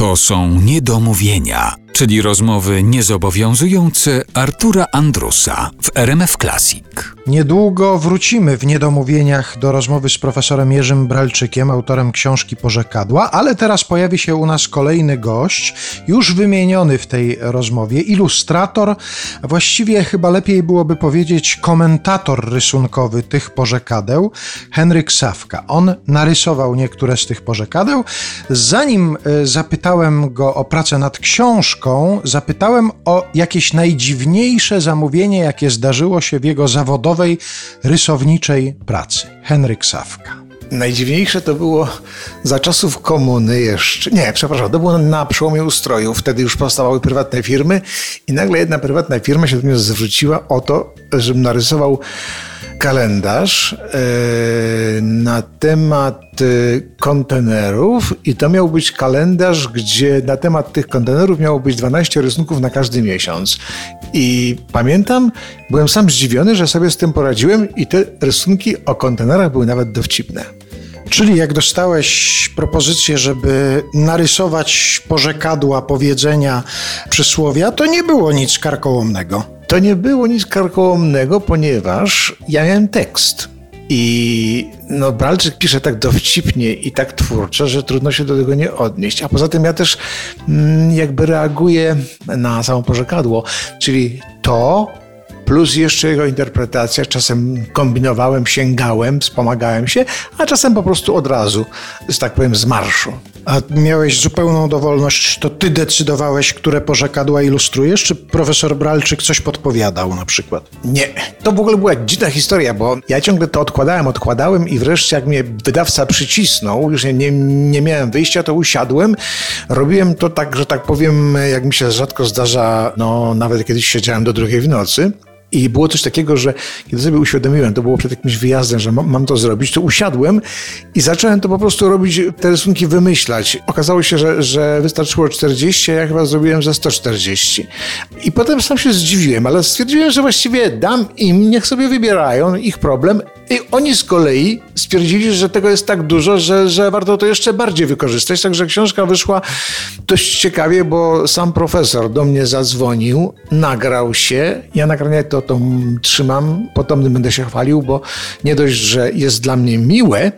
To są niedomówienia, czyli rozmowy niezobowiązujące Artura Andrusa w RMF Classic. Niedługo wrócimy w niedomówieniach do rozmowy z profesorem Jerzym Bralczykiem, autorem książki Porzekadła, ale teraz pojawi się u nas kolejny gość, już wymieniony w tej rozmowie, ilustrator, a właściwie chyba lepiej byłoby powiedzieć komentator rysunkowy tych porzekadeł, Henryk Sawka. On narysował niektóre z tych porzekadeł. Zanim e, zapytałem go o pracę nad książką, zapytałem o jakieś najdziwniejsze zamówienie, jakie zdarzyło się w jego zawodowej, rysowniczej pracy. Henryk Sawka. Najdziwniejsze to było za czasów komuny jeszcze. Nie, przepraszam, to było na przełomie ustrojów. Wtedy już powstawały prywatne firmy i nagle jedna prywatna firma się do mnie zwróciła o to, żebym narysował kalendarz e, na temat e, kontenerów i to miał być kalendarz, gdzie na temat tych kontenerów miało być 12 rysunków na każdy miesiąc. I pamiętam, byłem sam zdziwiony, że sobie z tym poradziłem i te rysunki o kontenerach były nawet dowcipne. Czyli jak dostałeś propozycję, żeby narysować porzekadła, powiedzenia, przysłowia, to nie było nic karkołomnego. To nie było nic karkołomnego, ponieważ ja miałem tekst. I no, Bralczyk pisze tak dowcipnie i tak twórczo, że trudno się do tego nie odnieść. A poza tym ja też mm, jakby reaguję na samo porzekadło, czyli to, plus jeszcze jego interpretacja. Czasem kombinowałem, sięgałem, wspomagałem się, a czasem po prostu od razu, że tak powiem, z marszu. A miałeś zupełną dowolność, to ty decydowałeś, które porzekadła ilustrujesz, czy profesor Bralczyk coś podpowiadał na przykład? Nie, to w ogóle była dziwna historia, bo ja ciągle to odkładałem, odkładałem i wreszcie jak mnie wydawca przycisnął, już nie, nie miałem wyjścia, to usiadłem. Robiłem to tak, że tak powiem, jak mi się rzadko zdarza, no nawet kiedyś siedziałem do drugiej w nocy. I było coś takiego, że kiedy sobie uświadomiłem, to było przed jakimś wyjazdem, że mam, to zrobić, to usiadłem i zacząłem to po prostu robić, te rysunki wymyślać. Okazało się, że, że wystarczyło 40, a ja chyba zrobiłem za 140. I potem sam się zdziwiłem, ale stwierdziłem, że właściwie dam im, niech sobie wybierają, ich problem. I oni z kolei stwierdzili, że tego jest tak dużo, że, że warto to jeszcze bardziej wykorzystać. Także książka wyszła dość ciekawie, bo sam profesor do mnie zadzwonił, nagrał się. Ja nagranie to, to trzymam, potem będę się chwalił, bo nie dość, że jest dla mnie miłe,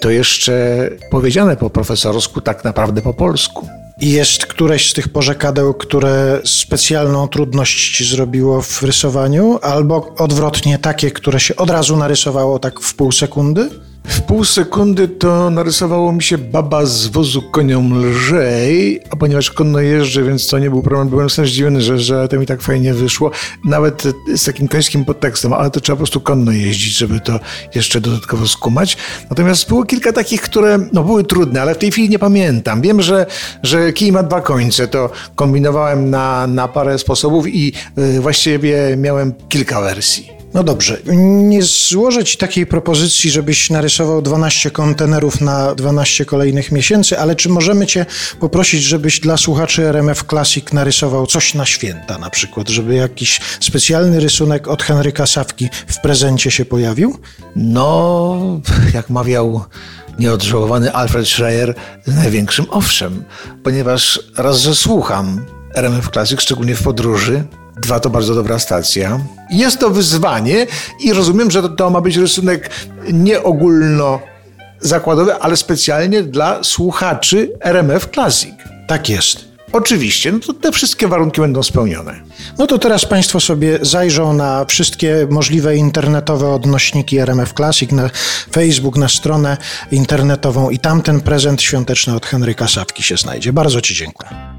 to jeszcze powiedziane po profesorsku, tak naprawdę po polsku. I jest któreś z tych porzekadeł, które specjalną trudność ci zrobiło w rysowaniu, albo odwrotnie takie, które się od razu narysowało tak w pół sekundy? W pół sekundy to narysowało mi się baba z wozu konią lżej, a ponieważ konno jeżdżę, więc to nie był problem. Byłem sam zdziwiony, że, że to mi tak fajnie wyszło. Nawet z takim końskim podtekstem, ale to trzeba po prostu konno jeździć, żeby to jeszcze dodatkowo skumać. Natomiast było kilka takich, które no, były trudne, ale w tej chwili nie pamiętam. Wiem, że, że kij ma dwa końce. To kombinowałem na, na parę sposobów i yy, właściwie miałem kilka wersji. No dobrze, nie złożę Ci takiej propozycji, żebyś narysował 12 kontenerów na 12 kolejnych miesięcy, ale czy możemy Cię poprosić, żebyś dla słuchaczy RMF Classic narysował coś na święta na przykład, żeby jakiś specjalny rysunek od Henryka Sawki w prezencie się pojawił? No, jak mawiał nieodżałowany Alfred Schreier, z największym owszem, ponieważ raz, że słucham RMF Classic, szczególnie w podróży, Dwa to bardzo dobra stacja. Jest to wyzwanie i rozumiem, że to, to ma być rysunek nie ogólno zakładowy, ale specjalnie dla słuchaczy RMF Classic. Tak jest. Oczywiście, no to te wszystkie warunki będą spełnione. No to teraz Państwo sobie zajrzą na wszystkie możliwe internetowe odnośniki RMF Classic, na Facebook, na stronę internetową i tam ten prezent świąteczny od Henryka Sawki się znajdzie. Bardzo Ci dziękuję.